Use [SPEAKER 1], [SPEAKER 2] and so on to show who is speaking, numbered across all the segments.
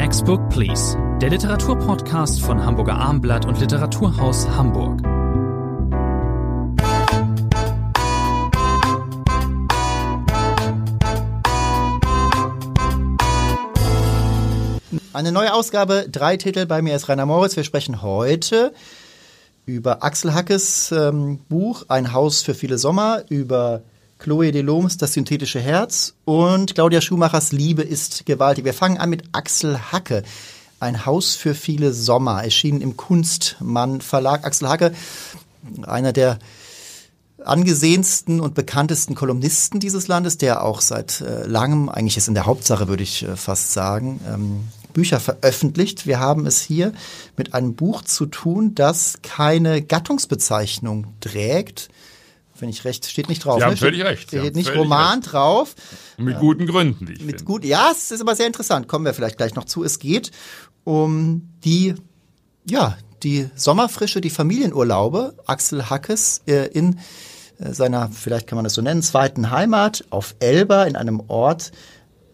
[SPEAKER 1] Next Book Please, der Literaturpodcast von Hamburger Armblatt und Literaturhaus Hamburg.
[SPEAKER 2] Eine neue Ausgabe, drei Titel. Bei mir ist Rainer Moritz. Wir sprechen heute über Axel Hackes ähm, Buch Ein Haus für viele Sommer, über Chloe Deloms Das synthetische Herz und Claudia Schumachers Liebe ist gewaltig. Wir fangen an mit Axel Hacke. Ein Haus für viele Sommer, erschienen im Kunstmann Verlag. Axel Hacke, einer der angesehensten und bekanntesten Kolumnisten dieses Landes, der auch seit äh, langem, eigentlich ist in der Hauptsache, würde ich äh, fast sagen, ähm, Bücher veröffentlicht. Wir haben es hier mit einem Buch zu tun, das keine Gattungsbezeichnung trägt. Wenn ich recht, steht nicht drauf.
[SPEAKER 3] Sie haben
[SPEAKER 2] ne?
[SPEAKER 3] völlig recht. Sie
[SPEAKER 2] Steht
[SPEAKER 3] haben
[SPEAKER 2] nicht Roman
[SPEAKER 3] recht.
[SPEAKER 2] drauf.
[SPEAKER 3] Mit guten Gründen, wie ich
[SPEAKER 2] Mit
[SPEAKER 3] finde.
[SPEAKER 2] gut, ja, es ist aber sehr interessant. Kommen wir vielleicht gleich noch zu. Es geht um die, ja, die Sommerfrische, die Familienurlaube Axel Hackes äh, in äh, seiner, vielleicht kann man das so nennen, zweiten Heimat auf Elba in einem Ort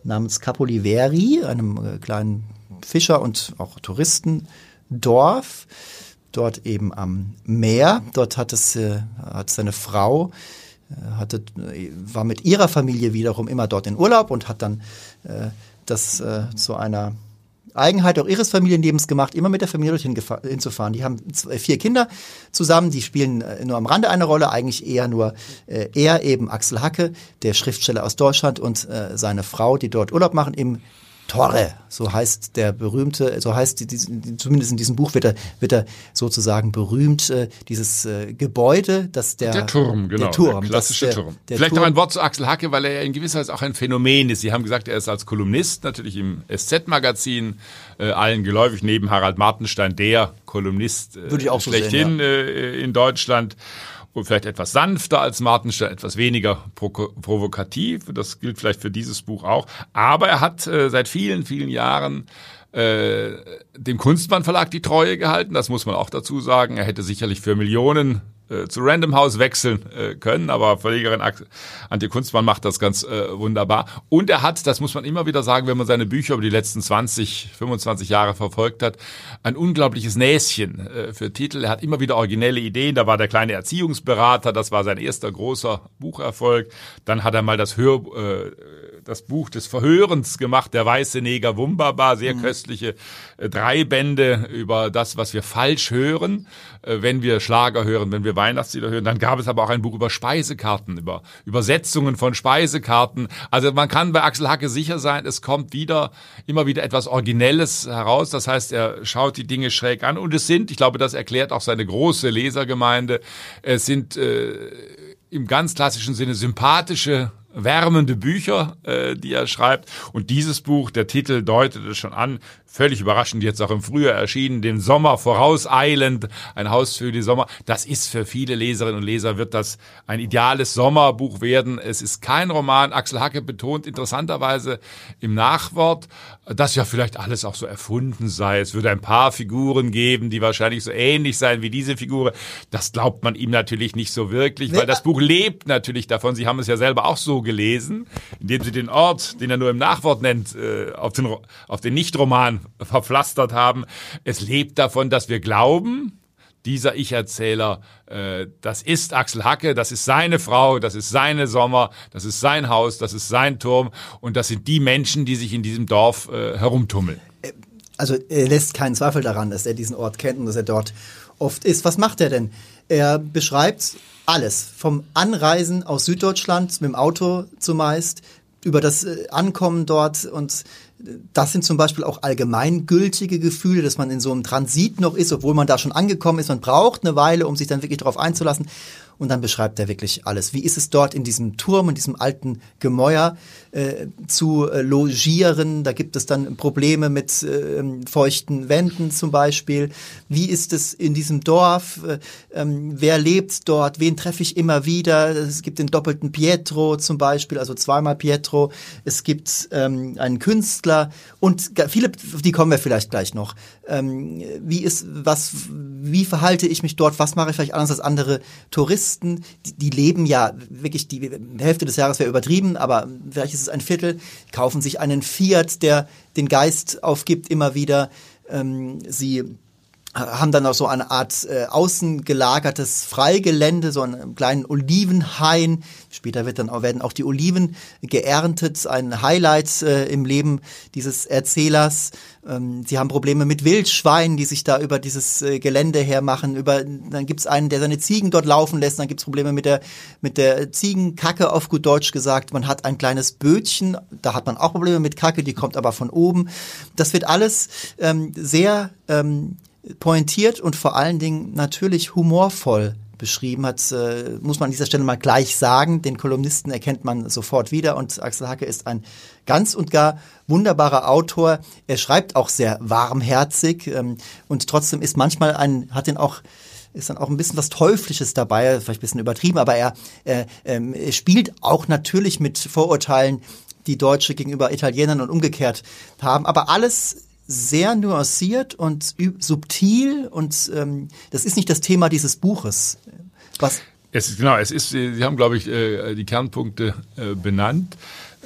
[SPEAKER 2] namens Capoliveri, einem äh, kleinen Fischer- und auch Touristendorf. Dort eben am Meer. Dort hat es äh, hat seine Frau äh, hatte, äh, war mit ihrer Familie wiederum immer dort in Urlaub und hat dann äh, das äh, zu einer Eigenheit auch ihres Familienlebens gemacht, immer mit der Familie dorthin hinzufahren. Die haben zwei, vier Kinder zusammen, die spielen nur am Rande eine Rolle, eigentlich eher nur äh, er eben Axel Hacke, der Schriftsteller aus Deutschland und äh, seine Frau, die dort Urlaub machen im Torre, so heißt der berühmte, so heißt die, die, zumindest in diesem Buch wird er, wird er sozusagen berühmt, äh, dieses äh, Gebäude, das der
[SPEAKER 3] Der Turm, genau.
[SPEAKER 2] der Turm,
[SPEAKER 3] der klassische
[SPEAKER 2] der-
[SPEAKER 3] Turm.
[SPEAKER 2] der
[SPEAKER 3] Vielleicht
[SPEAKER 2] Turm,
[SPEAKER 3] noch ein Wort zu Axel Hacke, weil er ja in gewisser Weise auch ein Phänomen ist. Sie haben gesagt, er ist als Kolumnist natürlich im SZ-Magazin äh, allen geläufig, neben Harald Martenstein, der Kolumnist äh,
[SPEAKER 2] Würde ich auch so
[SPEAKER 3] schlechthin
[SPEAKER 2] sehen,
[SPEAKER 3] äh, in Deutschland. Vielleicht etwas sanfter als Martenstein, etwas weniger pro provokativ. Das gilt vielleicht für dieses Buch auch. Aber er hat äh, seit vielen, vielen Jahren äh, dem Kunstmann Verlag die Treue gehalten. Das muss man auch dazu sagen. Er hätte sicherlich für Millionen äh, zu Random House wechseln äh, können, aber Verlegerin Antje Kunstmann macht das ganz äh, wunderbar. Und er hat, das muss man immer wieder sagen, wenn man seine Bücher über die letzten 20, 25 Jahre verfolgt hat, ein unglaubliches Näschen äh, für Titel. Er hat immer wieder originelle Ideen. Da war der kleine Erziehungsberater, das war sein erster großer Bucherfolg. Dann hat er mal das Hör, äh, das Buch des Verhörens gemacht, der weiße Neger Wumbaba, sehr köstliche äh, drei Bände über das, was wir falsch hören, äh, wenn wir Schlager hören, wenn wir Weihnachtslieder hören. Dann gab es aber auch ein Buch über Speisekarten, über Übersetzungen von Speisekarten. Also man kann bei Axel Hacke sicher sein, es kommt wieder, immer wieder etwas Originelles heraus. Das heißt, er schaut die Dinge schräg an und es sind, ich glaube, das erklärt auch seine große Lesergemeinde, es sind äh, im ganz klassischen Sinne sympathische, wärmende Bücher, äh, die er schreibt. Und dieses Buch, der Titel deutet es schon an, völlig überraschend jetzt auch im Frühjahr erschienen, den Sommer vorauseilend, ein Haus für die Sommer. Das ist für viele Leserinnen und Leser, wird das ein ideales Sommerbuch werden. Es ist kein Roman. Axel Hacke betont interessanterweise im Nachwort, dass ja vielleicht alles auch so erfunden sei. Es würde ein paar Figuren geben, die wahrscheinlich so ähnlich sein wie diese Figur. Das glaubt man ihm natürlich nicht so wirklich, weil das Buch lebt natürlich davon. Sie haben es ja selber auch so gelesen, indem Sie den Ort, den er nur im Nachwort nennt, äh, auf den, auf den Nicht-Roman verpflastert haben. Es lebt davon, dass wir glauben, dieser Ich-Erzähler, äh, das ist Axel Hacke, das ist seine Frau, das ist seine Sommer, das ist sein Haus, das ist sein Turm und das sind die Menschen, die sich in diesem Dorf äh, herumtummeln.
[SPEAKER 2] also er lässt keinen Zweifel daran, dass er diesen Ort kennt und dass er dort oft ist. Was macht er denn? Er beschreibt alles, vom Anreisen aus Süddeutschland mit dem Auto zumeist, über das äh, Ankommen dort und äh, das sind zum Beispiel auch allgemeingültige Gefühle, dass man in so einem Transit noch ist, obwohl man da schon angekommen ist. Man braucht eine Weile, um sich dann wirklich darauf einzulassen. Und dann beschreibt er wirklich alles. Wie ist es dort in diesem Turm, in diesem alten Gemäuer äh, zu äh, logieren? Da gibt es dann Probleme mit äh, feuchten Wänden zum Beispiel. Wie ist es in diesem Dorf? Äh, ähm, wer lebt dort? Wen treffe ich immer wieder? Es gibt den doppelten Pietro zum Beispiel, also zweimal Pietro. Es gibt ähm, einen Künstler und viele, die kommen wir vielleicht gleich noch. Ähm, wie ist was? Wie verhalte ich mich dort? Was mache ich vielleicht anders als andere Touristen? Die, die leben ja wirklich, die Hälfte des Jahres wäre übertrieben, aber vielleicht ist es ein Viertel, kaufen sich einen Fiat, der den Geist aufgibt immer wieder. Ähm, sie haben dann auch so eine Art äh, außen gelagertes Freigelände, so einen kleinen Olivenhain. Später wird dann auch, werden auch die Oliven geerntet, ein Highlight äh, im Leben dieses Erzählers. Ähm, sie haben Probleme mit Wildschweinen, die sich da über dieses äh, Gelände hermachen. Über, dann gibt's einen, der seine Ziegen dort laufen lässt. Dann gibt's Probleme mit der, mit der Ziegenkacke, auf gut Deutsch gesagt. Man hat ein kleines Bötchen, da hat man auch Probleme mit Kacke, die kommt aber von oben. Das wird alles ähm, sehr ähm, pointiert und vor allen Dingen natürlich humorvoll beschrieben hat, äh, muss man an dieser Stelle mal gleich sagen. Den Kolumnisten erkennt man sofort wieder und Axel Hacke ist ein ganz und gar wunderbarer Autor. Er schreibt auch sehr warmherzig ähm, und trotzdem ist manchmal ein, hat den auch ist dann auch ein bisschen was Teuflisches dabei, vielleicht ein bisschen übertrieben, aber er, äh, er spielt auch natürlich mit Vorurteilen, die Deutsche gegenüber Italienern und umgekehrt haben. Aber alles sehr nuanciert und subtil und ähm, das ist nicht das Thema dieses Buches.
[SPEAKER 3] Was es ist, genau, es ist, Sie haben, glaube ich, äh, die Kernpunkte äh, benannt.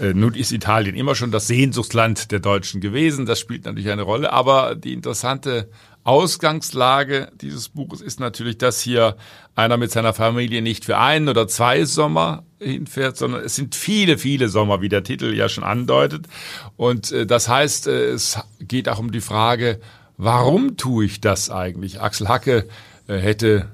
[SPEAKER 3] Äh, nun ist Italien immer schon das Sehnsuchtsland der Deutschen gewesen. Das spielt natürlich eine Rolle. Aber die interessante Ausgangslage dieses Buches ist natürlich, dass hier einer mit seiner Familie nicht für einen oder zwei Sommer hinfährt, sondern es sind viele, viele Sommer, wie der Titel ja schon andeutet. Und äh, das heißt, äh, es geht auch um die Frage, warum tue ich das eigentlich? Axel Hacke äh, hätte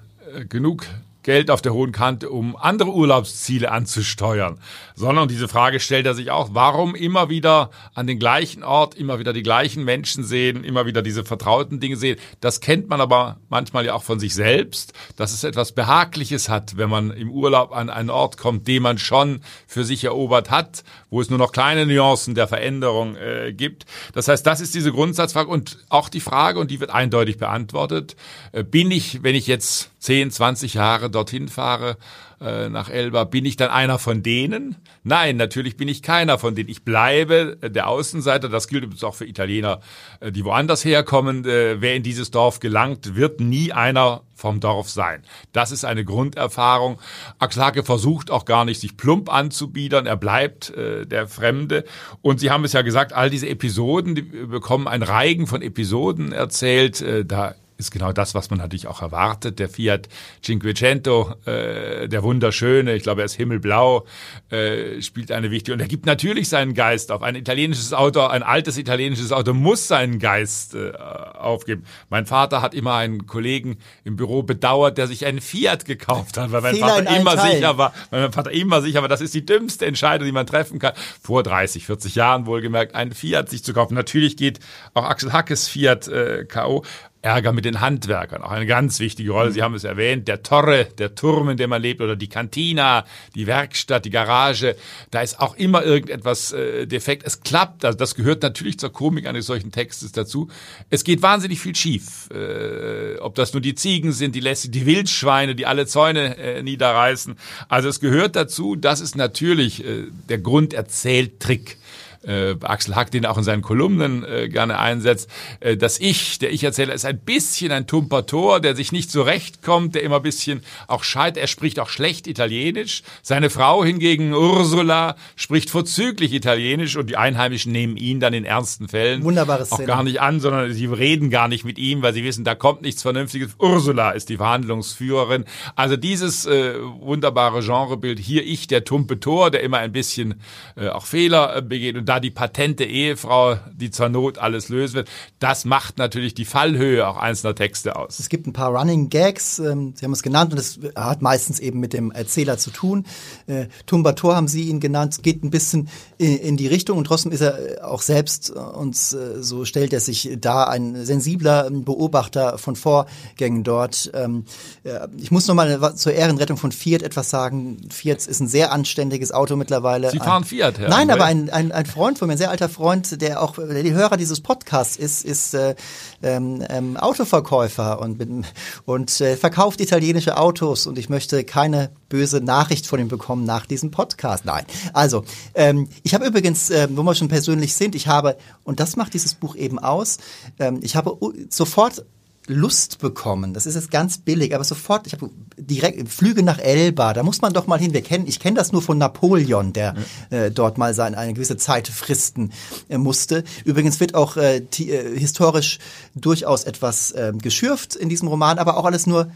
[SPEAKER 3] genug Geld auf der hohen Kante, um andere Urlaubsziele anzusteuern, sondern diese Frage stellt er sich auch, warum immer wieder an den gleichen Ort, immer wieder die gleichen Menschen sehen, immer wieder diese vertrauten Dinge sehen. Das kennt man aber manchmal ja auch von sich selbst, dass es etwas Behagliches hat, wenn man im Urlaub an einen Ort kommt, den man schon für sich erobert hat, wo es nur noch kleine Nuancen der Veränderung äh, gibt. Das heißt, das ist diese Grundsatzfrage und auch die Frage, und die wird eindeutig beantwortet, äh, bin ich, wenn ich jetzt 10, 20 Jahre dorthin fahre, äh, nach Elba, bin ich dann einer von denen? Nein, natürlich bin ich keiner von denen. Ich bleibe der Außenseiter. Das gilt übrigens auch für Italiener, äh, die woanders herkommen. Äh, wer in dieses Dorf gelangt, wird nie einer vom Dorf sein. Das ist eine Grunderfahrung. Axel Hacke versucht auch gar nicht, sich plump anzubiedern. Er bleibt äh, der Fremde. Und Sie haben es ja gesagt, all diese Episoden, die bekommen ein Reigen von Episoden erzählt. Äh, da ist genau das, was man natürlich auch erwartet. Der Fiat Cinquecento, äh, der wunderschöne, ich glaube, er ist himmelblau, äh, spielt eine wichtige und er gibt natürlich seinen Geist auf. Ein italienisches Auto, ein altes italienisches Auto muss seinen Geist äh, aufgeben. Mein Vater hat immer einen Kollegen im Büro bedauert, der sich einen Fiat gekauft hat, weil mein Fehler Vater immer Teil. sicher war, weil mein Vater immer sicher war, das ist die dümmste Entscheidung, die man treffen kann. Vor 30, 40 Jahren wohlgemerkt, einen Fiat sich zu kaufen. Natürlich geht auch Axel Hackes Fiat äh, K.O. Ärger mit den Handwerkern, auch eine ganz wichtige Rolle. Sie haben es erwähnt, der Torre, der Turm, in dem man lebt, oder die Cantina, die Werkstatt, die Garage. Da ist auch immer irgendetwas äh, defekt. Es klappt, also das gehört natürlich zur Komik eines solchen Textes dazu. Es geht wahnsinnig viel schief. Äh, ob das nur die Ziegen sind, die lässig, die Wildschweine, die alle Zäune äh, niederreißen. Also es gehört dazu, das ist natürlich äh, der Grunderzähltrick äh, Axel Hack den auch in seinen Kolumnen äh, gerne einsetzt. Äh, das Ich, der Ich-Erzähler, ist ein bisschen ein tumper Tor, der sich nicht zurechtkommt, der immer ein bisschen auch scheit. Er spricht auch schlecht Italienisch. Seine Frau hingegen, Ursula, spricht vorzüglich Italienisch und die Einheimischen nehmen ihn dann in ernsten Fällen
[SPEAKER 2] Wunderbares
[SPEAKER 3] auch gar nicht an, sondern sie reden gar nicht mit ihm, weil sie wissen, da kommt nichts Vernünftiges. Ursula ist die Verhandlungsführerin. Also dieses äh, wunderbare Genrebild, hier ich, der tumpe Tor, der immer ein bisschen äh, auch Fehler äh, begeht und da die patente Ehefrau, die zur Not alles lösen wird, das macht natürlich die Fallhöhe auch einzelner Texte aus.
[SPEAKER 2] Es gibt ein paar Running Gags, ähm, Sie haben es genannt, und es hat meistens eben mit dem Erzähler zu tun. Äh, Tumbator haben Sie ihn genannt, geht ein bisschen in, in die Richtung und trotzdem ist er äh, auch selbst äh, und äh, so stellt er sich da ein sensibler Beobachter von Vorgängen dort. Ähm, äh, ich muss noch mal zur Ehrenrettung von Fiat etwas sagen. Fiat ist ein sehr anständiges Auto mittlerweile.
[SPEAKER 3] Sie fahren Fiat,
[SPEAKER 2] Herr Nein, aber ein, ein, ein Freund von mir, ein sehr alter Freund, der auch der die Hörer dieses Podcasts ist, ist äh, ähm, ähm, Autoverkäufer und, und äh, verkauft italienische Autos und ich möchte keine böse Nachricht von ihm bekommen nach diesem Podcast. Nein. Also, ähm, ich habe übrigens, äh, wo wir schon persönlich sind, ich habe, und das macht dieses Buch eben aus, ähm, ich habe sofort Lust bekommen. Das ist jetzt ganz billig, aber sofort, ich habe direkt Flüge nach Elba, da muss man doch mal hin. Wir kennen, ich kenne das nur von Napoleon, der äh, dort mal seine eine gewisse Zeit fristen äh, musste. Übrigens wird auch äh, die, äh, historisch durchaus etwas äh, geschürft in diesem Roman, aber auch alles nur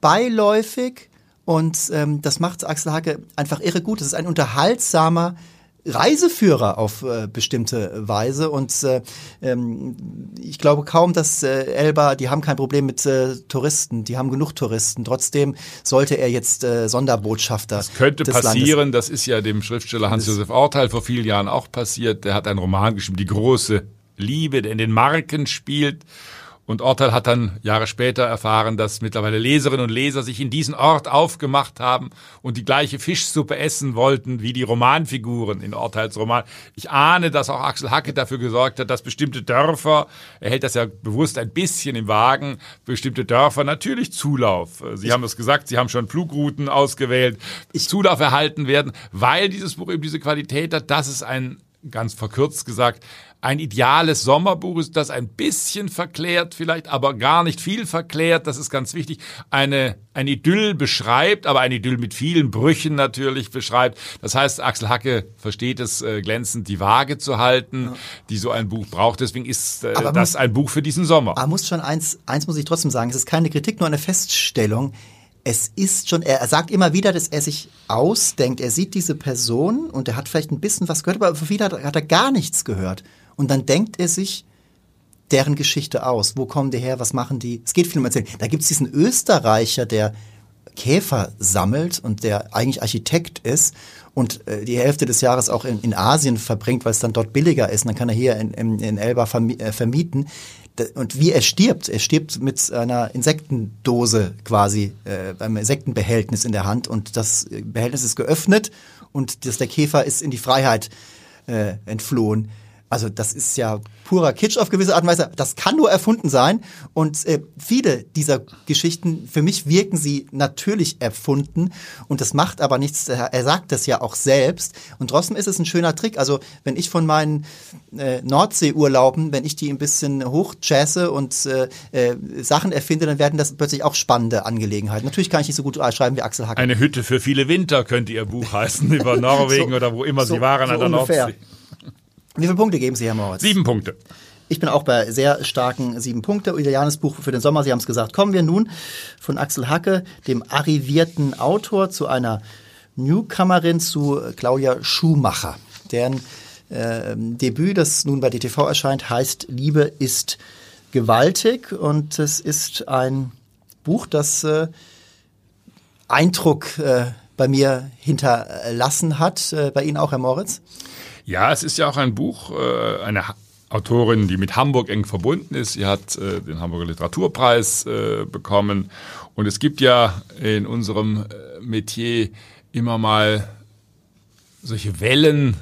[SPEAKER 2] beiläufig und ähm, das macht Axel Hacke einfach irre gut. Es ist ein unterhaltsamer Reiseführer auf äh, bestimmte Weise und äh, ähm, ich glaube kaum, dass äh, Elba, die haben kein Problem mit äh, Touristen, die haben genug Touristen. Trotzdem sollte er jetzt äh, Sonderbotschafter.
[SPEAKER 3] Das könnte passieren, Landes. das ist ja dem Schriftsteller Hans-Josef Orteil vor vielen Jahren auch passiert. Der hat einen Roman geschrieben, Die große Liebe, der in den Marken spielt und Orteil hat dann Jahre später erfahren, dass mittlerweile Leserinnen und Leser sich in diesen Ort aufgemacht haben und die gleiche Fischsuppe essen wollten wie die Romanfiguren in Orteils Roman. Ich ahne, dass auch Axel Hacke dafür gesorgt hat, dass bestimmte Dörfer, er hält das ja bewusst ein bisschen im Wagen, bestimmte Dörfer natürlich Zulauf. Sie ich haben es gesagt, Sie haben schon Flugrouten ausgewählt, Zulauf erhalten werden, weil dieses Buch eben diese Qualität hat, dass es ein ganz verkürzt gesagt, ein ideales Sommerbuch ist, das ein bisschen verklärt vielleicht, aber gar nicht viel verklärt, das ist ganz wichtig, eine, ein Idyll beschreibt, aber ein Idyll mit vielen Brüchen natürlich beschreibt. Das heißt, Axel Hacke versteht es äh, glänzend, die Waage zu halten, ja. die so ein Buch braucht. Deswegen ist äh, das muss, ein Buch für diesen Sommer.
[SPEAKER 2] Aber muss schon eins, eins muss ich trotzdem sagen, es ist keine Kritik, nur eine Feststellung es ist schon, er sagt immer wieder, dass er sich ausdenkt, er sieht diese Person und er hat vielleicht ein bisschen was gehört, aber hat, hat er gar nichts gehört. Und dann denkt er sich deren Geschichte aus. Wo kommen die her? Was machen die? Es geht viel um Erzählen. Da gibt es diesen Österreicher, der Käfer sammelt und der eigentlich Architekt ist und äh, die Hälfte des Jahres auch in, in Asien verbringt, weil es dann dort billiger ist. Und dann kann er hier in, in, in Elba äh, vermieten und wie er stirbt, er stirbt mit einer Insektendose quasi, äh, einem Insektenbehältnis in der Hand und das Behältnis ist geöffnet und das, der Käfer ist in die Freiheit äh, entflohen. Also das ist ja purer Kitsch auf gewisse Art und Weise. Das kann nur erfunden sein. Und äh, viele dieser Geschichten, für mich wirken sie natürlich erfunden. Und das macht aber nichts. Er sagt das ja auch selbst. Und trotzdem ist es ein schöner Trick. Also wenn ich von meinen äh, Nordseeurlauben, wenn ich die ein bisschen hochjazze und äh, äh, Sachen erfinde, dann werden das plötzlich auch spannende Angelegenheiten. Natürlich kann ich nicht so gut schreiben wie Axel Hack.
[SPEAKER 3] Eine Hütte für viele Winter könnte Ihr Buch heißen, über Norwegen so, oder wo immer so, Sie waren so an der ungefähr. Nordsee.
[SPEAKER 2] Wie viele Punkte geben Sie, Herr Moritz?
[SPEAKER 3] Sieben Punkte.
[SPEAKER 2] Ich bin auch bei sehr starken sieben Punkte. Ideales Buch für den Sommer, Sie haben es gesagt. Kommen wir nun von Axel Hacke, dem arrivierten Autor, zu einer Newcomerin, zu Claudia Schumacher, deren äh, Debüt, das nun bei DTV erscheint, heißt Liebe ist gewaltig und es ist ein Buch, das äh, Eindruck äh, bei mir hinterlassen hat. Äh, bei Ihnen auch, Herr Moritz?
[SPEAKER 3] Ja, es ist ja auch ein Buch, äh, eine Autorin, die mit Hamburg eng verbunden ist. Sie hat äh, den Hamburger Literaturpreis äh, bekommen. Und es gibt ja in unserem Metier immer mal solche Wellen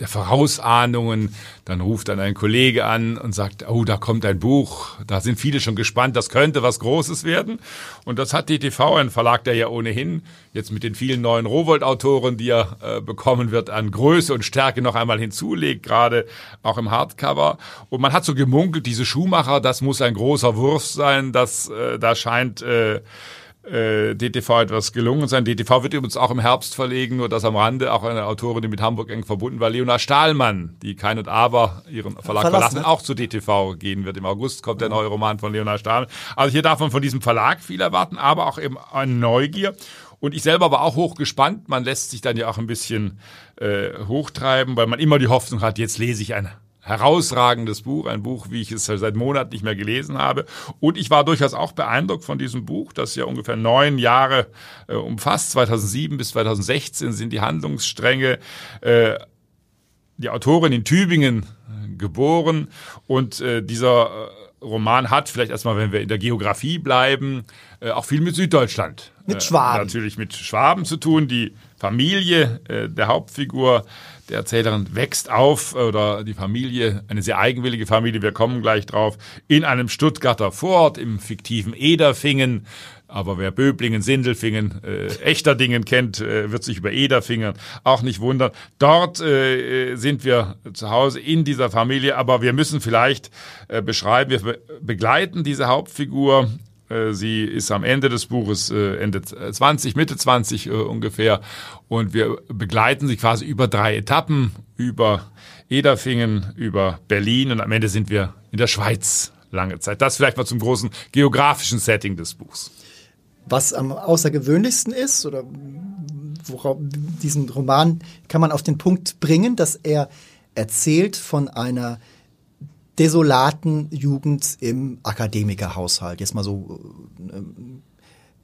[SPEAKER 3] der Vorausahnungen. Dann ruft dann ein Kollege an und sagt, oh, da kommt ein Buch, da sind viele schon gespannt, das könnte was Großes werden. Und das hat DTV, ein Verlag, der ja ohnehin jetzt mit den vielen neuen Rowold-Autoren, die er äh, bekommen wird, an Größe und Stärke noch einmal hinzulegt, gerade auch im Hardcover. Und man hat so gemunkelt, diese Schuhmacher, das muss ein großer Wurf sein, das äh, da scheint... Äh, äh, DTV etwas gelungen sein. DTV wird übrigens auch im Herbst verlegen, nur das am Rande, auch eine Autorin, die mit Hamburg eng verbunden war, Leona Stahlmann, die Kein und Aber ihren Verlag verlassen, verlassen auch zu DTV gehen wird. Im August kommt der neue Roman von Leona Stahlmann. Also hier darf man von diesem Verlag viel erwarten, aber auch eben eine Neugier. Und ich selber war auch hochgespannt. Man lässt sich dann ja auch ein bisschen äh, hochtreiben, weil man immer die Hoffnung hat, jetzt lese ich eine herausragendes Buch, ein Buch, wie ich es seit Monaten nicht mehr gelesen habe. Und ich war durchaus auch beeindruckt von diesem Buch, das ja ungefähr neun Jahre äh, umfasst. 2007 bis 2016 sind die Handlungsstränge. Äh, die Autorin in Tübingen äh, geboren und äh, dieser äh, Roman hat, vielleicht erstmal, wenn wir in der Geografie bleiben, äh, auch viel mit Süddeutschland.
[SPEAKER 2] Mit Schwaben.
[SPEAKER 3] Äh, natürlich mit Schwaben zu tun. Die Familie äh, der Hauptfigur der Erzählerin wächst auf oder die Familie, eine sehr eigenwillige Familie, wir kommen gleich drauf, in einem Stuttgarter Vorort im fiktiven Ederfingen Aber wer Böblingen, Sindelfingen, äh, Echterdingen kennt, äh, wird sich über Ederfingen auch nicht wundern. Dort äh, sind wir zu Hause in dieser Familie, aber wir müssen vielleicht äh, beschreiben, wir be begleiten diese Hauptfigur äh, Sie ist am Ende des Buches, äh, Ende 20, Mitte 20 äh, ungefähr. Und wir begleiten sie quasi über drei Etappen, über Ederfingen, über Berlin und am Ende sind wir in der Schweiz lange Zeit. Das vielleicht mal zum großen geografischen Setting des Buchs.
[SPEAKER 2] Was am außergewöhnlichsten ist, oder worauf diesen Roman kann man auf den Punkt bringen, dass er erzählt von einer desolaten Jugend im Akademikerhaushalt. Jetzt mal so äh,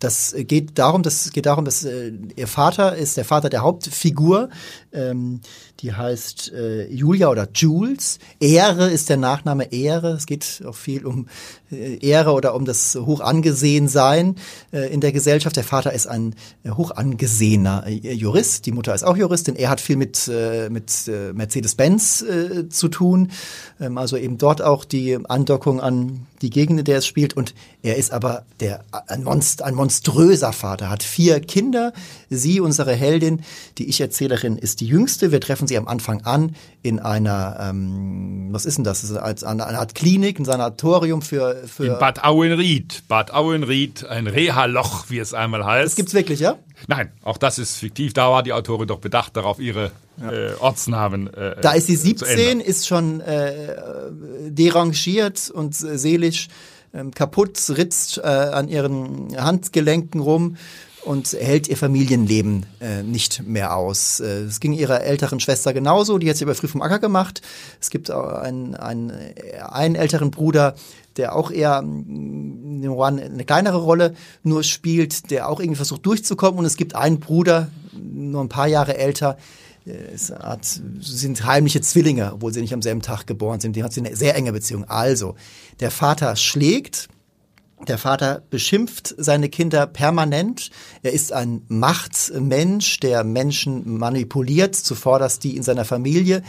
[SPEAKER 2] das geht darum, das geht darum, dass äh, ihr Vater ist der Vater der Hauptfigur, ähm, die heißt äh, Julia oder Jules. Ehre ist der Nachname Ehre. Es geht auch viel um äh, Ehre oder um das Hochangesehensein äh, in der Gesellschaft. Der Vater ist ein äh, hochangesehener äh, Jurist, die Mutter ist auch Juristin. Er hat viel mit äh, mit äh, Mercedes-Benz äh, zu tun, ähm, also eben dort auch die Andockung an die Gegend, in der es spielt. Und er ist aber der ein Monster, ein monströser Vater, hat vier Kinder. Sie, unsere Heldin, die Ich-Erzählerin, ist die jüngste. Wir treffen sie am Anfang an in einer, ähm, was ist denn das? das ist eine, eine Art Klinik, ein Sanatorium für... für
[SPEAKER 3] in Bad Auenried. Bad Auenried, ein Reha-Loch, wie es einmal heißt.
[SPEAKER 2] Das gibt's wirklich, ja?
[SPEAKER 3] Nein, auch das ist fiktiv. Da war die Autorin doch bedacht darauf, ihre ja. äh, Ortsnamen.
[SPEAKER 2] Äh, da ist sie 17, ist schon äh, derangiert und seelisch ähm, kaputt, ritzt äh, an ihren Handgelenken rum und hält ihr Familienleben äh, nicht mehr aus. Äh, es ging ihrer älteren Schwester genauso, die hat sie aber früh vom Acker gemacht. Es gibt auch einen, einen, einen älteren Bruder, der auch eher mm, eine kleinere Rolle nur spielt, der auch irgendwie versucht durchzukommen. Und es gibt einen Bruder, nur ein paar Jahre älter, es hat, sind heimliche Zwillinge, obwohl sie nicht am selben Tag geboren sind. Die hat sie eine sehr enge Beziehung. Also, der Vater schlägt, der Vater beschimpft seine Kinder permanent. Er ist ein Machtmensch, der Menschen manipuliert, zuvorderst die in seiner Familie.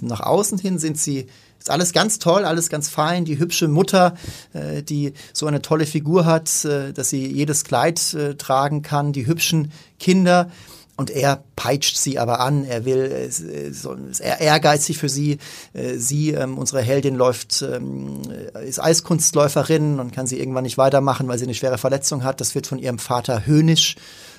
[SPEAKER 2] Nach außen hin sind sie ist alles ganz toll, alles ganz fein. Die hübsche Mutter, äh, die so eine tolle Figur hat, äh, dass sie jedes Kleid äh, tragen kann. Die hübschen Kinder, und er peitscht sie aber an, er will, äh, er ehrgeizig für sie. Äh, sie, ähm, unsere Heldin, läuft, ähm, ist Eiskunstläuferin und kann sie irgendwann nicht weitermachen, weil sie eine schwere Verletzung hat. Das wird von ihrem Vater höhnisch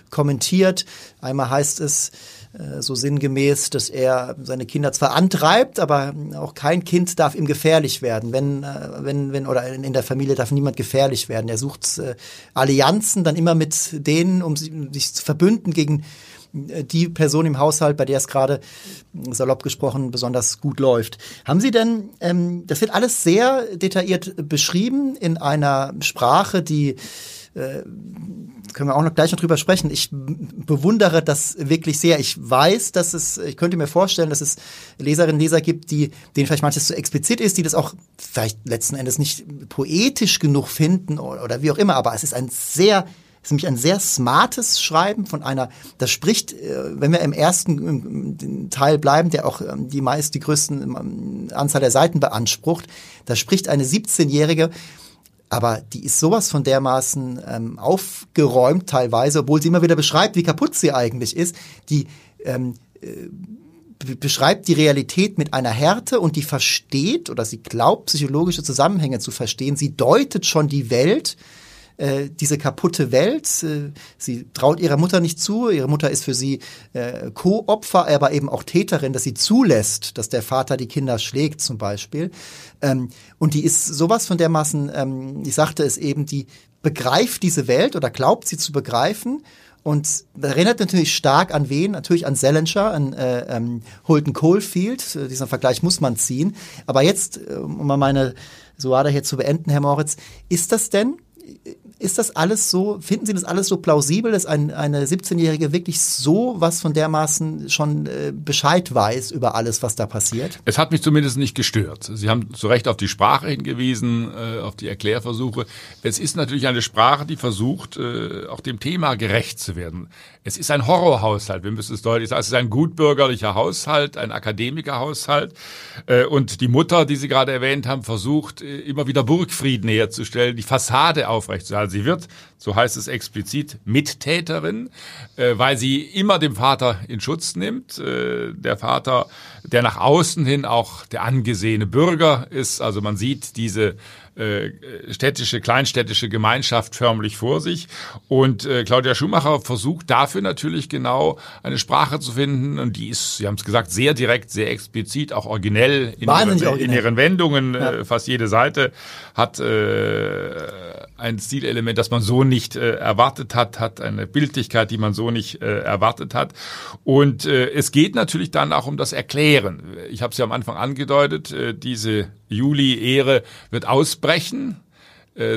[SPEAKER 2] kommentiert. Einmal heißt es, äh, so sinngemäß, dass er seine Kinder zwar antreibt, aber auch kein Kind darf ihm gefährlich werden. Wenn, wenn, wenn, oder in der Familie darf niemand gefährlich werden. Er sucht Allianzen dann immer mit denen, um sich zu verbünden gegen die Person im Haushalt, bei der es gerade salopp gesprochen besonders gut läuft. Haben Sie denn, ähm, das wird alles sehr detailliert beschrieben in einer Sprache, die äh, können wir auch noch gleich noch drüber sprechen. Ich bewundere das wirklich sehr. Ich weiß, dass es, ich könnte mir vorstellen, dass es Leserinnen und Leser gibt, die, denen vielleicht manches zu explizit ist, die das auch vielleicht letzten Endes nicht poetisch genug finden oder, oder wie auch immer. Aber es ist ein sehr ist nämlich ein sehr smartes Schreiben von einer, das spricht, äh, wenn wir im ersten Teil bleiben, der auch ähm, die meist die größten ähm, Anzahl der Seiten beansprucht, da spricht eine 17-Jährige, aber die ist sowas von dermaßen ähm, aufgeräumt teilweise, obwohl sie immer wieder beschreibt, wie kaputt sie eigentlich ist, die ähm, äh, beschreibt die Realität mit einer Härte und die versteht oder sie glaubt psychologische Zusammenhänge zu verstehen. Sie deutet schon die Welt äh, diese kaputte Welt. Äh, sie traut ihrer Mutter nicht zu. Ihre Mutter ist für sie äh, Co-Opfer, aber eben auch Täterin, dass sie zulässt, dass der Vater die Kinder schlägt zum Beispiel. Ähm, und die ist sowas von dermaßen, ähm, ich sagte es eben, die begreift diese Welt oder glaubt sie zu begreifen. Und erinnert natürlich stark an wen? Natürlich an Salinger, an äh, ähm, Holden Caulfield. Äh, diesen Vergleich muss man ziehen. Aber jetzt, um mal meine Soada hier zu beenden, Herr Moritz, ist das denn ist das alles so, finden Sie das alles so plausibel, dass ein, eine 17-Jährige wirklich so was von dermaßen schon äh, Bescheid weiß über alles, was da passiert?
[SPEAKER 3] Es hat mich zumindest nicht gestört. Sie haben zu Recht auf die Sprache hingewiesen, äh, auf die Erklärversuche. Es ist natürlich eine Sprache, die versucht, äh, auch dem Thema gerecht zu werden. Es ist ein Horrorhaushalt, wir müssen es deutlich sagen. Es ist ein gutbürgerlicher Haushalt, ein Akademikerhaushalt. Äh, und die Mutter, die Sie gerade erwähnt haben, versucht, äh, immer wieder Burgfrieden herzustellen, die Fassade aufrechtzuerhalten. Sie wird, so heißt es explizit, Mittäterin, äh, weil sie immer dem Vater in Schutz nimmt. Der Vater, der nach außen hin auch der angesehene Bürger ist. Also man sieht diese äh, städtische, kleinstädtische Gemeinschaft förmlich vor sich. Und äh, Claudia Schumacher versucht dafür natürlich genau eine Sprache zu finden. Und die ist, Sie haben es gesagt, sehr direkt, sehr explizit, auch originell in, ihren, originell. in ihren Wendungen. Ja. Äh, fast jede Seite hat äh, ein Stilelement, das man so nicht äh, erwartet hat, hat eine Bildlichkeit, die man so nicht äh, erwartet hat. Und äh, es geht natürlich dann auch um das Erklären. Ich habe es ja am Anfang angedeutet, äh, diese Juli-Ehre wird ausbrechen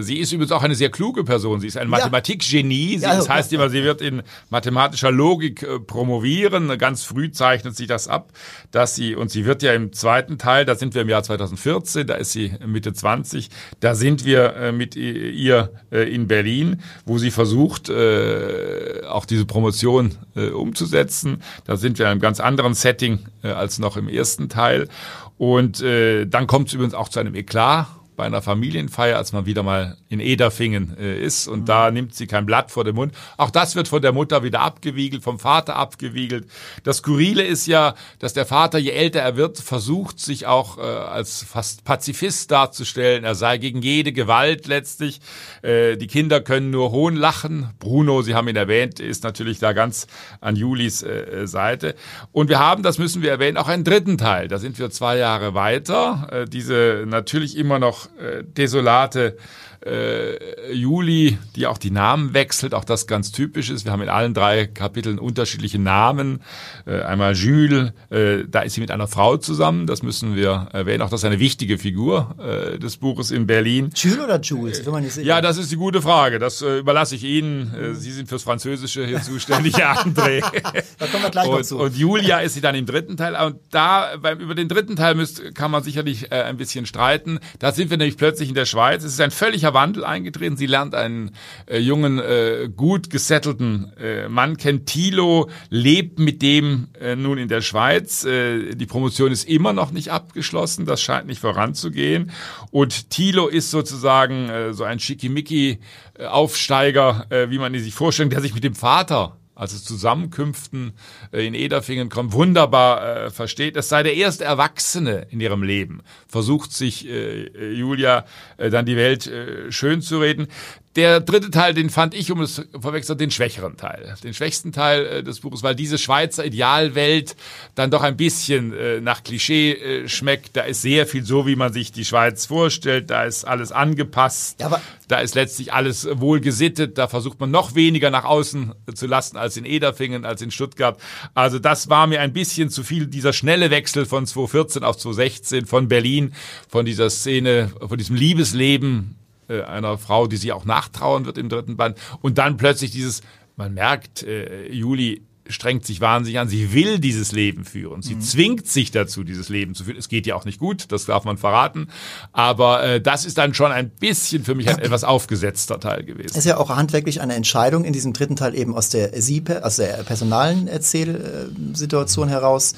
[SPEAKER 3] sie ist übrigens auch eine sehr kluge Person. Sie ist ein Mathematikgenie. Sie, ja, das heißt immer, sie wird in mathematischer Logik äh, promovieren. Ganz früh zeichnet sich das ab, dass sie, und sie wird ja im zweiten Teil, da sind wir im Jahr 2014, da ist sie Mitte 20, da sind wir äh, mit ihr in Berlin, wo sie versucht, auch diese Promotion umzusetzen. Da sind wir in einem ganz anderen Setting als noch im ersten Teil. Und dann kommt es übrigens auch zu einem Eklat bei einer Familienfeier, als man wieder mal in Ederfingen äh, ist und mhm. da nimmt sie kein Blatt vor den Mund. Auch das wird von der Mutter wieder abgewiegelt, vom Vater abgewiegelt. Das Skurrile ist ja, dass der Vater, je älter er wird, versucht, sich auch äh, als fast Pazifist darzustellen. Er sei gegen jede Gewalt letztlich. Äh, die Kinder können nur hohn lachen. Bruno, Sie haben ihn erwähnt, ist natürlich da ganz an Julis äh, Seite. Und wir haben, das müssen wir erwähnen, auch einen dritten Teil. Da sind wir zwei Jahre weiter. Äh, diese natürlich immer noch äh, desolate äh, Juli, die auch die Namen wechselt, auch das ganz typisch ist. Wir haben in allen drei Kapiteln unterschiedliche Namen. Äh, einmal Jules, äh, da ist sie mit einer Frau zusammen, das müssen wir erwähnen. Auch das ist eine wichtige Figur äh, des Buches in Berlin.
[SPEAKER 2] Jules oder Jules? Wenn man nicht
[SPEAKER 3] ja, das ist die gute Frage. Das äh, überlasse ich Ihnen. Äh, Sie sind fürs Französische hier zuständig, Herr André.
[SPEAKER 2] da kommen wir gleich
[SPEAKER 3] und,
[SPEAKER 2] noch zu.
[SPEAKER 3] Und Julia ist sie dann im dritten Teil. Und da, beim, über den dritten Teil müsst, kann man sicherlich äh, ein bisschen streiten. Da sind wir nämlich plötzlich in der Schweiz. Es ist ein völliger politischer Wandel eingetreten. Sie lernt einen äh, jungen, äh, gut gesettelten äh, Mann kennen. Thilo lebt mit dem äh, nun in der Schweiz. Äh, die Promotion ist immer noch nicht abgeschlossen. Das scheint nicht voranzugehen. Und Thilo ist sozusagen äh, so ein Schickimicki-Aufsteiger, äh, wie man ihn sich vorstellt, der sich mit dem Vater also Zusammenkünften äh, in Ederfingen kommt, wunderbar äh, versteht. Es sei der erste Erwachsene in ihrem Leben. Versucht sich äh, Julia äh, dann die Welt äh, schön zu reden. Der dritte Teil, den fand ich, um es vorwegzunehmen, den schwächeren Teil. Den schwächsten Teil äh, des Buches, weil diese Schweizer Idealwelt dann doch ein bisschen äh, nach Klischee äh, schmeckt. Da ist sehr viel so, wie man sich die Schweiz vorstellt. Da ist alles angepasst. Ja, da ist letztlich alles wohl gesittet. Da versucht man noch weniger nach außen zu lassen als in Ederfingen, als in Stuttgart. Also das war mir ein bisschen zu viel, dieser schnelle Wechsel von 2014 auf 2016, von Berlin, von dieser Szene, von diesem Liebesleben äh, einer Frau, die sie auch nachtrauern wird im dritten Band. Und dann plötzlich dieses, man merkt, äh, Juli strengt sich wahnsinnig an. Sie will dieses Leben führen. Sie mhm. zwingt sich dazu, dieses Leben zu führen. Es geht ja auch nicht gut, das darf man verraten. Aber äh, das ist dann schon ein bisschen für mich ein etwas aufgesetzter Teil gewesen. Es
[SPEAKER 2] ist ja auch handwerklich eine Entscheidung in diesem dritten Teil eben aus der Sie, aus der personalen Erzählsituation heraus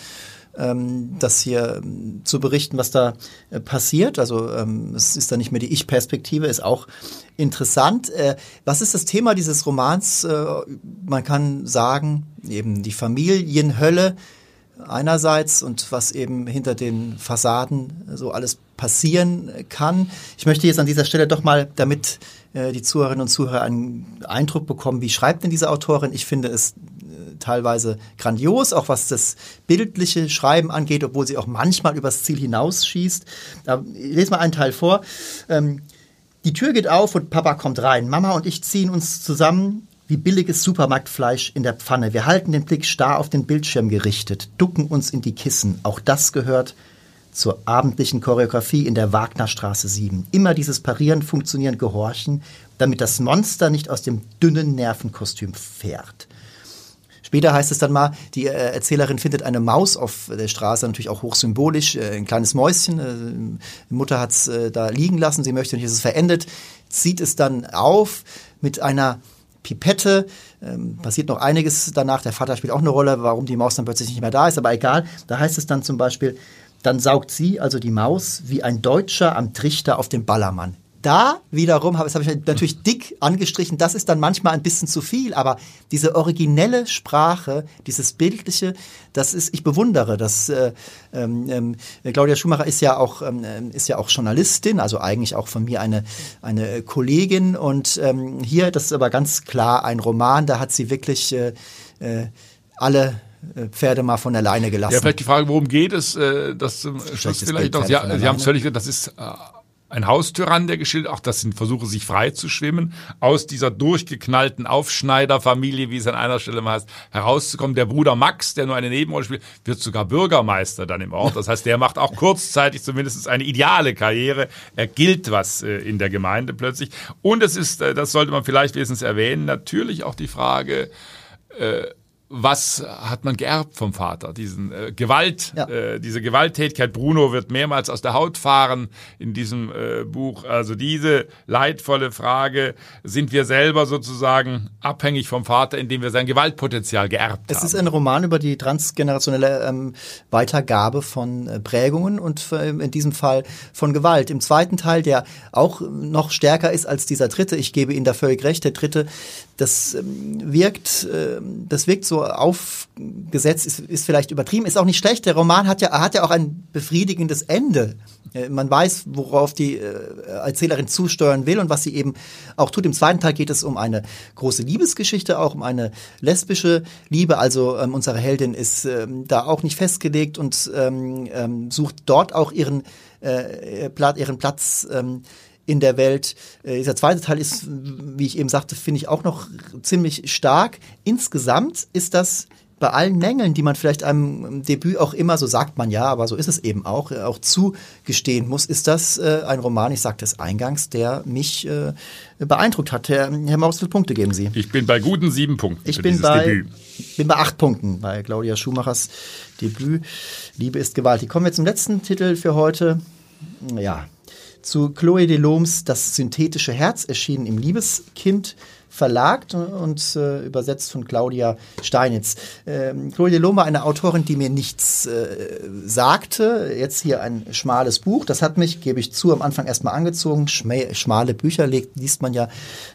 [SPEAKER 2] ähm, das hier ähm, zu berichten, was da äh, passiert. Also ähm, es ist dann nicht mehr die Ich-Perspektive, ist auch interessant. Äh, was ist das Thema dieses Romans? Äh, man kann sagen, eben die Familienhölle einerseits und was eben hinter den Fassaden so alles passieren kann. Ich möchte jetzt an dieser Stelle doch mal, damit die Zuhörerinnen und Zuhörer einen Eindruck bekommen, wie schreibt denn diese Autorin? Ich finde es teilweise grandios, auch was das bildliche Schreiben angeht, obwohl sie auch manchmal übers Ziel hinausschießt. Ich lese mal einen Teil vor. Ähm, die Tür geht auf und Papa kommt rein. Mama und ich ziehen uns zusammen wie billiges Supermarktfleisch in der Pfanne. Wir halten den Blick starr auf den Bildschirm gerichtet, ducken uns in die Kissen. Auch das gehört zur abendlichen Choreografie in der Wagnerstraße 7. Immer dieses Parieren, Funktionieren, Gehorchen, damit das Monster nicht aus dem dünnen Nervenkostüm fährt. Später heißt es dann mal, die äh, Erzählerin findet eine Maus auf der Straße, natürlich auch hochsymbolisch, äh, ein kleines Mäuschen. Äh, die Mutter hat es da liegen lassen, sie möchte nicht, dass es verendet, zieht es dann auf mit einer Pipette. Ähm, passiert noch einiges danach. Der Vater spielt auch eine Rolle, warum die Maus dann plötzlich nicht mehr da ist, aber egal. Da heißt es dann zum Beispiel, dann saugt sie, also die Maus, wie ein Deutscher am Trichter auf dem Ballermann. Da wiederum, das habe ich natürlich dick angestrichen, das ist dann manchmal ein bisschen zu viel, aber diese originelle Sprache, dieses Bildliche, das ist, ich bewundere das. Äh, ähm, ähm, Claudia Schumacher ist ja auch ähm, ist ja auch Journalistin, also eigentlich auch von mir eine eine Kollegin und ähm, hier, das ist aber ganz klar ein Roman, da hat sie wirklich äh, äh, alle äh, Pferde mal von alleine gelassen.
[SPEAKER 3] Ja, vielleicht die Frage, worum geht es? Äh, das zum Schluss vielleicht noch. Sie, Sie haben es völlig, das ist äh, ein Haustyrann, der geschildert, auch das sind Versuche, sich frei zu schwimmen, aus dieser durchgeknallten Aufschneiderfamilie, wie es an einer Stelle mal heißt, herauszukommen. Der Bruder Max, der nur eine Nebenrolle spielt, wird sogar Bürgermeister dann im Ort. Das heißt, der macht auch kurzzeitig zumindest eine ideale Karriere. Er gilt was äh, in der Gemeinde plötzlich. Und es ist, äh, das sollte man vielleicht wenigstens erwähnen, natürlich auch die Frage, äh, was hat man geerbt vom Vater? Diesen äh, Gewalt, ja. äh, diese Gewalttätigkeit. Bruno wird mehrmals aus der Haut fahren in diesem äh, Buch. Also diese leidvolle Frage: Sind wir selber sozusagen abhängig vom Vater, indem wir sein Gewaltpotenzial geerbt
[SPEAKER 2] es
[SPEAKER 3] haben?
[SPEAKER 2] Es ist ein Roman über die transgenerationelle ähm, Weitergabe von äh, Prägungen und äh, in diesem Fall von Gewalt. Im zweiten Teil, der auch noch stärker ist als dieser dritte, ich gebe Ihnen da völlig recht. Der dritte, das ähm, wirkt, äh, das wirkt so aufgesetzt, ist, ist vielleicht übertrieben, ist auch nicht schlecht. Der Roman hat ja, hat ja auch ein befriedigendes Ende. Äh, man weiß, worauf die äh, Erzählerin zusteuern will und was sie eben auch tut. Im zweiten Teil geht es um eine große Liebesgeschichte, auch um eine lesbische Liebe. Also ähm, unsere Heldin ist ähm, da auch nicht festgelegt und ähm, ähm, sucht dort auch ihren, äh, ihren Platz. In der Welt. Äh, dieser zweite Teil ist, wie ich eben sagte, finde ich auch noch ziemlich stark. Insgesamt ist das bei allen Mängeln, die man vielleicht einem Debüt auch immer, so sagt man ja, aber so ist es eben auch, äh, auch zugestehen muss, ist das äh, ein Roman, ich sagte es eingangs, der mich äh, beeindruckt hat. Herr, Herr Maus, wie viele Punkte geben Sie?
[SPEAKER 3] Ich bin bei guten sieben Punkten
[SPEAKER 2] ich bin bei, Debüt. bin bei acht Punkten bei Claudia Schumachers Debüt. Liebe ist gewaltig. Kommen wir zum letzten Titel für heute. Ja, zu Chloe Deloms Das synthetische Herz, erschienen im Liebeskind Verlag und äh, übersetzt von Claudia Steinitz. Ähm, Claudia Lohm war eine Autorin, die mir nichts äh, sagte. Jetzt hier ein schmales Buch. Das hat mich, gebe ich zu, am Anfang erstmal angezogen. Schme schmale Bücher legt, liest man ja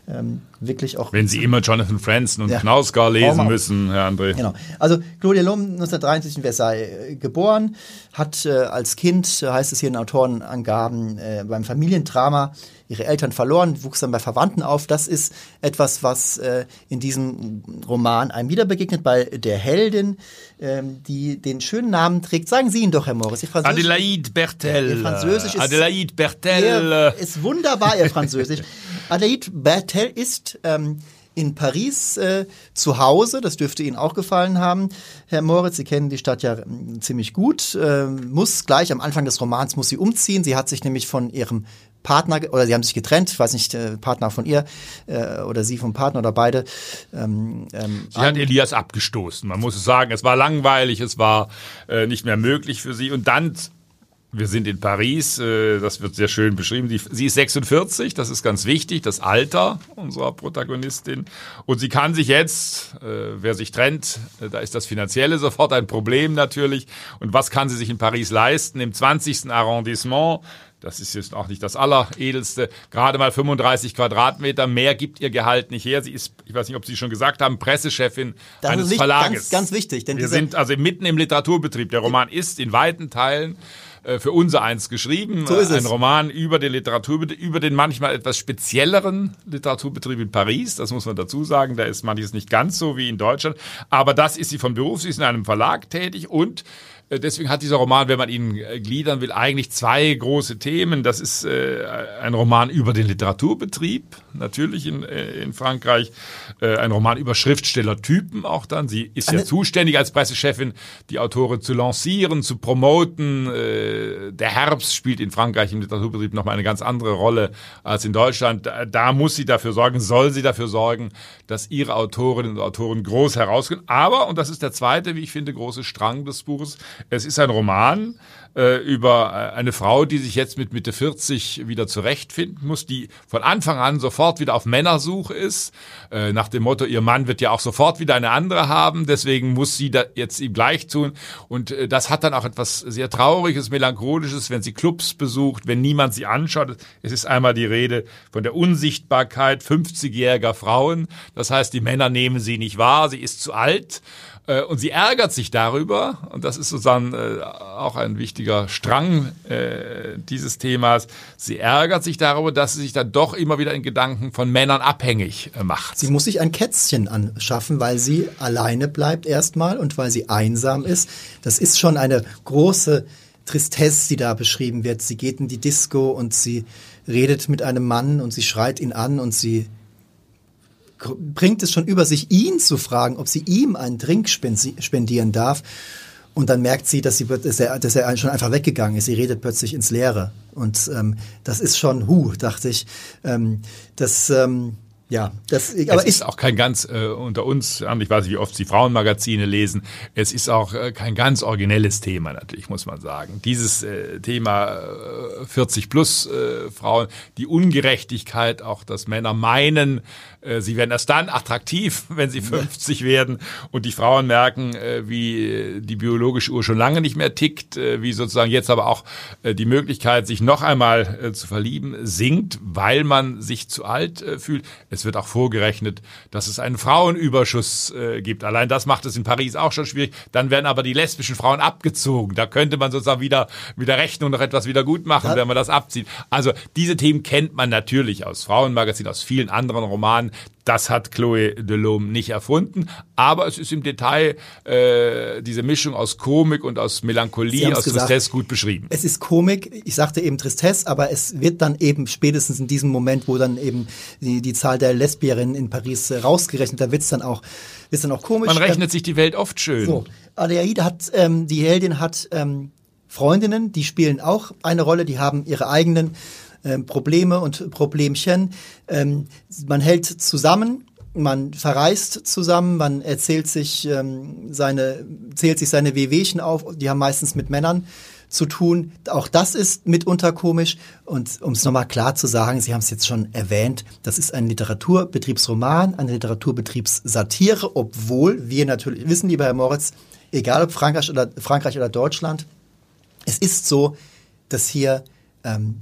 [SPEAKER 2] ähm, wirklich auch.
[SPEAKER 3] Wenn Sie immer Jonathan Franzen und ja. Knausgar lesen müssen, Herr André.
[SPEAKER 2] Genau. Also Claudia Lohm, 1963 in Versailles äh, geboren, hat äh, als Kind, heißt es hier in Autorenangaben, äh, beim Familiendrama ihre Eltern verloren, wuchs dann bei Verwandten auf. Das ist etwas, was äh, in diesem Roman einem wieder begegnet, bei der Heldin, ähm, die den schönen Namen trägt. Sagen Sie ihn doch, Herr Morris.
[SPEAKER 3] Ihr Französisch, Adelaide Bertel.
[SPEAKER 2] Ihr Französisch ist,
[SPEAKER 3] Adelaide Bertel.
[SPEAKER 2] Ist wunderbar, Ihr Französisch. Adelaide Bertel ist... Ähm, in Paris äh, zu Hause. Das dürfte Ihnen auch gefallen haben, Herr Moritz. Sie kennen die Stadt ja äh, ziemlich gut. Äh, muss gleich am Anfang des Romans muss sie umziehen. Sie hat sich nämlich von ihrem Partner oder sie haben sich getrennt, ich weiß nicht, äh, Partner von ihr äh, oder sie vom Partner oder beide.
[SPEAKER 3] Ähm, ähm, sie hat Elias abgestoßen. Man muss es sagen, es war langweilig, es war äh, nicht mehr möglich für sie. Und dann wir sind in Paris, äh, das wird sehr schön beschrieben. Sie ist 46, das ist ganz wichtig, das Alter unserer Protagonistin. Und sie kann sich jetzt, äh, wer sich trennt, äh, da ist das Finanzielle sofort ein Problem natürlich. Und was kann sie sich in Paris leisten? Im 20. Arrondissement das ist jetzt auch nicht das Alleredelste. Gerade mal 35 Quadratmeter. Mehr gibt ihr Gehalt nicht her. Sie ist, ich weiß nicht, ob Sie schon gesagt haben, Pressechefin
[SPEAKER 2] das
[SPEAKER 3] eines
[SPEAKER 2] ist
[SPEAKER 3] Verlages.
[SPEAKER 2] Ganz, ganz wichtig.
[SPEAKER 3] Denn Wir sind also mitten im Literaturbetrieb. Der Roman ist in weiten Teilen äh, für unser eins geschrieben.
[SPEAKER 2] So ist es.
[SPEAKER 3] Ein Roman über den Literaturbetrieb, über den manchmal etwas spezielleren Literaturbetrieb in Paris. Das muss man dazu sagen. Da ist manches nicht ganz so wie in Deutschland. Aber das ist sie von Beruf. Sie ist in einem Verlag tätig und deswegen hat dieser Roman, wenn man ihn äh, gliedern will, eigentlich zwei große Themen. Das ist äh, ein Roman über den Literaturbetrieb, natürlich in, äh, in Frankreich. Äh, ein Roman über Schriftstellertypen auch dann. Sie ist ja zuständig als Pressechefin, die Autorin zu lancieren, zu promoten. Äh, der Herbst spielt in Frankreich im Literaturbetrieb nochmal eine ganz andere Rolle als in Deutschland. Da, da muss sie dafür sorgen, soll sie dafür sorgen, dass ihre Autorinnen und Autoren groß herausgehen. Aber, und das ist der zweite, wie ich finde, große Strang des Buches, es ist ein Roman, äh, über eine Frau, die sich jetzt mit Mitte 40 wieder zurechtfinden muss, die von Anfang an sofort wieder auf Männersuche ist, äh, nach dem Motto, ihr Mann wird ja auch sofort wieder eine andere haben, deswegen muss sie da jetzt ihm gleich tun. Und äh, das hat dann auch etwas sehr Trauriges, Melancholisches, wenn sie Clubs besucht, wenn niemand sie anschaut. Es ist einmal die Rede von der Unsichtbarkeit 50-jähriger Frauen. Das heißt, die Männer nehmen sie nicht wahr, sie ist zu alt. Äh, und sie ärgert sich darüber, und das ist sozusagen äh, auch ein wichtiger Strang äh, dieses Themas, sie ärgert sich darüber, dass sie sich dann doch immer wieder in Gedanken von Männern abhängig macht.
[SPEAKER 2] Sie muss sich ein Kätzchen anschaffen, weil sie alleine bleibt erstmal und weil sie einsam ist. Das ist schon eine große Tristesse, die da beschrieben wird. Sie geht in die Disco und sie redet mit einem Mann und sie schreit ihn an und sie bringt es schon über sich, ihn zu fragen, ob sie ihm einen Drink spendieren darf. Und dann merkt sie, dass, sie, dass, er, dass er schon einfach weggegangen ist. Sie redet plötzlich ins Leere. Und ähm, das ist schon, hu, dachte ich. Ähm, das, ähm, ja, das
[SPEAKER 3] aber es ist auch kein ganz äh, unter uns, ich weiß nicht, wie oft Sie Frauenmagazine lesen, es ist auch äh, kein ganz originelles Thema natürlich, muss man sagen. Dieses äh, Thema äh, 40 plus äh, Frauen, die Ungerechtigkeit, auch dass Männer meinen, äh, sie werden erst dann attraktiv, wenn sie 50 werden und die Frauen merken, äh, wie die biologische Uhr schon lange nicht mehr tickt, äh, wie sozusagen jetzt aber auch äh, die Möglichkeit, sich noch einmal äh, zu verlieben, sinkt, weil man sich zu alt äh, fühlt. Es wird auch vorgerechnet, dass es einen Frauenüberschuss äh, gibt. Allein das macht es in Paris auch schon schwierig. Dann werden aber die lesbischen Frauen abgezogen. Da könnte man sozusagen wieder mit der Rechnung noch etwas wieder gut machen, wenn man das abzieht. Also diese Themen kennt man natürlich aus Frauenmagazinen, aus vielen anderen Romanen. Das hat Chloé Delhomme nicht erfunden, aber es ist im Detail äh, diese Mischung aus Komik und aus Melancholie, aus gesagt, Tristesse gut beschrieben.
[SPEAKER 2] Es ist Komik, ich sagte eben Tristesse, aber es wird dann eben spätestens in diesem Moment, wo dann eben die, die Zahl der Lesbierinnen in Paris äh, rausgerechnet, da wird's dann auch wird's dann auch komisch.
[SPEAKER 3] Man rechnet sich die Welt oft schön. So,
[SPEAKER 2] Adelaide hat, ähm, die Heldin hat ähm, Freundinnen, die spielen auch eine Rolle, die haben ihre eigenen ähm, Probleme und Problemchen. Ähm, man hält zusammen, man verreist zusammen, man erzählt sich ähm, seine, zählt sich seine Wehwehchen auf, die haben meistens mit Männern zu tun. Auch das ist mitunter komisch. Und um es nochmal klar zu sagen, Sie haben es jetzt schon erwähnt, das ist ein Literaturbetriebsroman, eine Literaturbetriebssatire, obwohl wir natürlich wissen, lieber Herr Moritz, egal ob Frankreich oder, Frankreich oder Deutschland, es ist so, dass hier ähm,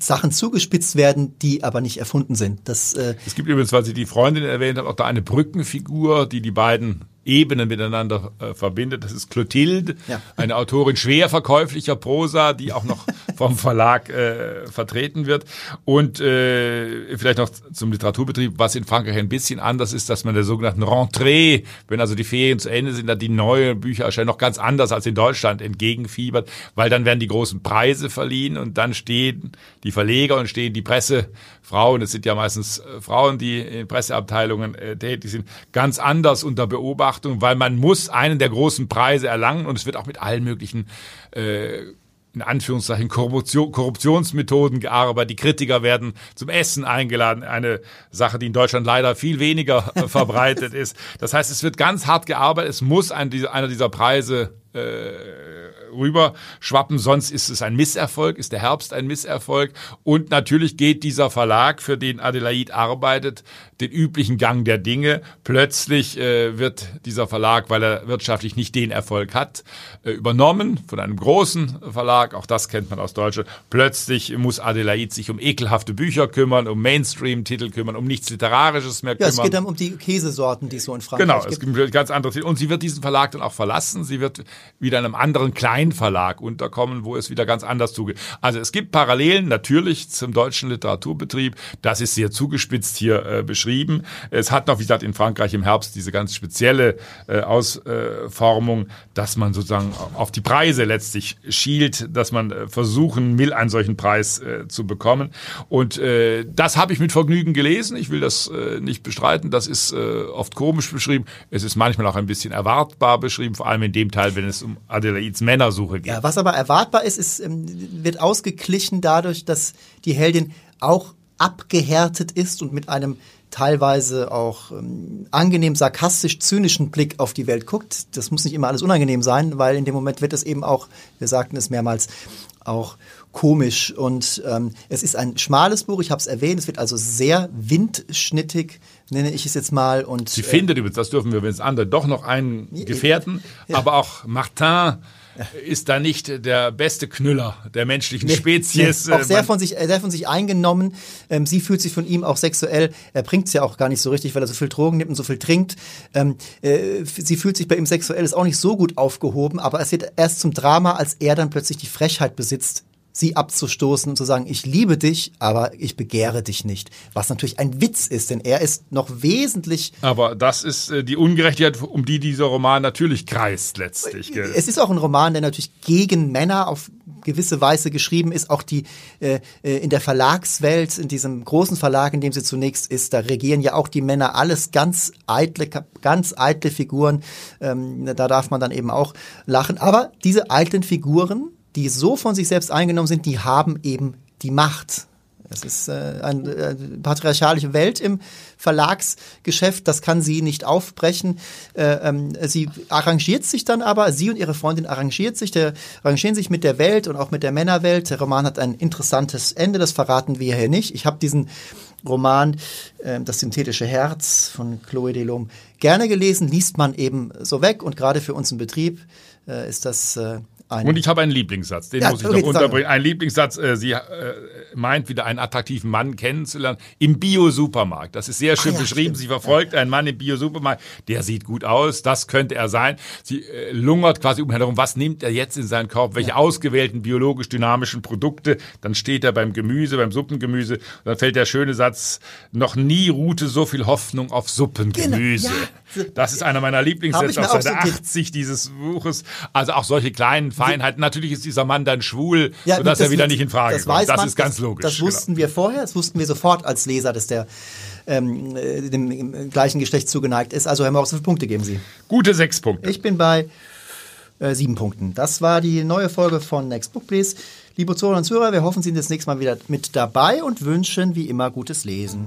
[SPEAKER 2] Sachen zugespitzt werden, die aber nicht erfunden sind. Das,
[SPEAKER 3] äh es gibt übrigens, weil Sie die Freundin erwähnt haben, auch da eine Brückenfigur, die die beiden Ebenen miteinander äh, verbindet. Das ist Clotilde, ja. eine Autorin schwer verkäuflicher Prosa, die auch noch vom Verlag äh, vertreten wird. Und äh, vielleicht noch zum Literaturbetrieb, was in Frankreich ein bisschen anders ist, dass man der sogenannten Rentrée, wenn also die Ferien zu Ende sind, dann die neuen Bücher erscheinen, noch ganz anders als in Deutschland entgegenfiebert, weil dann werden die großen Preise verliehen und dann stehen die Verleger und stehen die Pressefrauen, es sind ja meistens äh, Frauen, die in Presseabteilungen äh, tätig sind, ganz anders unter Beobachtung weil man muss einen der großen Preise erlangen und es wird auch mit allen möglichen äh, in Anführungszeichen Korruption, Korruptionsmethoden gearbeitet. Die Kritiker werden zum Essen eingeladen. Eine Sache, die in Deutschland leider viel weniger verbreitet ist. Das heißt, es wird ganz hart gearbeitet. Es muss ein, einer dieser Preise äh, rüber schwappen, sonst ist es ein Misserfolg, ist der Herbst ein Misserfolg. Und natürlich geht dieser Verlag, für den Adelaide arbeitet, den üblichen Gang der Dinge. Plötzlich äh, wird dieser Verlag, weil er wirtschaftlich nicht den Erfolg hat, äh, übernommen von einem großen Verlag. Auch das kennt man aus Deutschland. Plötzlich muss Adelaide sich um ekelhafte Bücher kümmern, um Mainstream-Titel kümmern, um nichts Literarisches mehr kümmern.
[SPEAKER 2] Ja, es geht dann um die Käsesorten, die es so in Frankreich
[SPEAKER 3] genau, gibt. Genau, es gibt ganz andere Titel. Und sie wird diesen Verlag dann auch verlassen. Sie wird wieder in einem anderen Kleinverlag unterkommen, wo es wieder ganz anders zugeht. Also es gibt Parallelen natürlich zum deutschen Literaturbetrieb. Das ist sehr zugespitzt hier äh, beschrieben. Es hat noch, wie gesagt, in Frankreich im Herbst diese ganz spezielle äh, Ausformung, dass man sozusagen auf die Preise letztlich schielt, dass man äh, versuchen will, einen solchen Preis äh, zu bekommen. Und äh, das habe ich mit Vergnügen gelesen. Ich will das äh, nicht bestreiten. Das ist oft komisch beschrieben. Es ist manchmal auch ein bisschen erwartbar beschrieben, vor allem in dem Teil, wenn es um Adelaides Männersuche geht.
[SPEAKER 2] Ja, was aber erwartbar ist, ist ähm, wird ausgeglichen dadurch, dass die Heldin auch abgehärtet ist und mit einem teilweise auch ähm, angenehm sarkastisch-zynischen Blick auf die Welt guckt. Das muss nicht immer alles unangenehm sein, weil in dem Moment wird es eben auch, wir sagten es mehrmals, auch komisch. Und ähm, es ist ein schmales Buch, ich habe es erwähnt, es wird also sehr windschnittig, nenne ich es jetzt mal. Und,
[SPEAKER 3] Sie äh, findet übrigens, das dürfen wir, wenn es andere, doch noch einen Gefährten, ja. aber auch Martin ist da nicht der beste Knüller der menschlichen nee, Spezies.
[SPEAKER 2] Nee, auch sehr von, sich, sehr von sich eingenommen. Ähm, sie fühlt sich von ihm auch sexuell, er bringt es ja auch gar nicht so richtig, weil er so viel Drogen nimmt und so viel trinkt. Ähm, äh, sie fühlt sich bei ihm sexuell, ist auch nicht so gut aufgehoben, aber es wird erst zum Drama, als er dann plötzlich die Frechheit besitzt, sie abzustoßen und zu sagen, ich liebe dich, aber ich begehre dich nicht. Was natürlich ein Witz ist, denn er ist noch wesentlich.
[SPEAKER 3] Aber das ist äh, die Ungerechtigkeit, um die dieser Roman natürlich kreist letztlich. Gell?
[SPEAKER 2] Es ist auch ein Roman, der natürlich gegen Männer auf gewisse Weise geschrieben ist. Auch die äh, äh, in der Verlagswelt, in diesem großen Verlag, in dem sie zunächst ist, da regieren ja auch die Männer alles ganz eitle, ganz eitle Figuren. Ähm, da darf man dann eben auch lachen. Aber diese eitlen Figuren die so von sich selbst eingenommen sind, die haben eben die Macht. Es ist äh, eine äh, patriarchalische Welt im Verlagsgeschäft, das kann sie nicht aufbrechen. Äh, ähm, sie arrangiert sich dann aber, sie und ihre Freundin arrangiert sich, der, arrangieren sich mit der Welt und auch mit der Männerwelt. Der Roman hat ein interessantes Ende, das verraten wir hier nicht. Ich habe diesen Roman äh, Das synthetische Herz von Chloe Delhomme gerne gelesen, liest man eben so weg und gerade für uns im Betrieb äh, ist das äh,
[SPEAKER 3] eine. Und ich habe einen Lieblingssatz, den ja, muss ich noch unterbringen. Ein Lieblingssatz, äh, sie äh, meint wieder einen attraktiven Mann kennenzulernen im Bio-Supermarkt. Das ist sehr schön ah, ja, beschrieben. Stimmt. Sie verfolgt einen Mann im Bio-Supermarkt, der sieht gut aus, das könnte er sein. Sie äh, lungert quasi um herum, was nimmt er jetzt in seinen Korb, welche ja. ausgewählten biologisch dynamischen Produkte. Dann steht er beim Gemüse, beim Suppengemüse. Und dann fällt der schöne Satz, noch nie ruhte so viel Hoffnung auf Suppengemüse. Genau. Das ist einer meiner Lieblingssätze auf Seite so 80 dieses Buches. Also auch solche kleinen Feinheiten. Natürlich ist dieser Mann dann schwul, ja, sodass das er wieder nicht in Frage
[SPEAKER 2] das kommt.
[SPEAKER 3] Das
[SPEAKER 2] man,
[SPEAKER 3] ist ganz logisch.
[SPEAKER 2] Das, das wussten genau. wir vorher, das wussten wir sofort als Leser, dass der ähm, äh, dem gleichen Geschlecht zugeneigt ist. Also Herr Morris, wie viele Punkte geben Sie?
[SPEAKER 3] Gute sechs Punkte.
[SPEAKER 2] Ich bin bei äh, sieben Punkten. Das war die neue Folge von Next Book Please. Liebe Zuhörer und Zuhörer, wir hoffen, Sie sind das nächste Mal wieder mit dabei und wünschen wie immer gutes Lesen.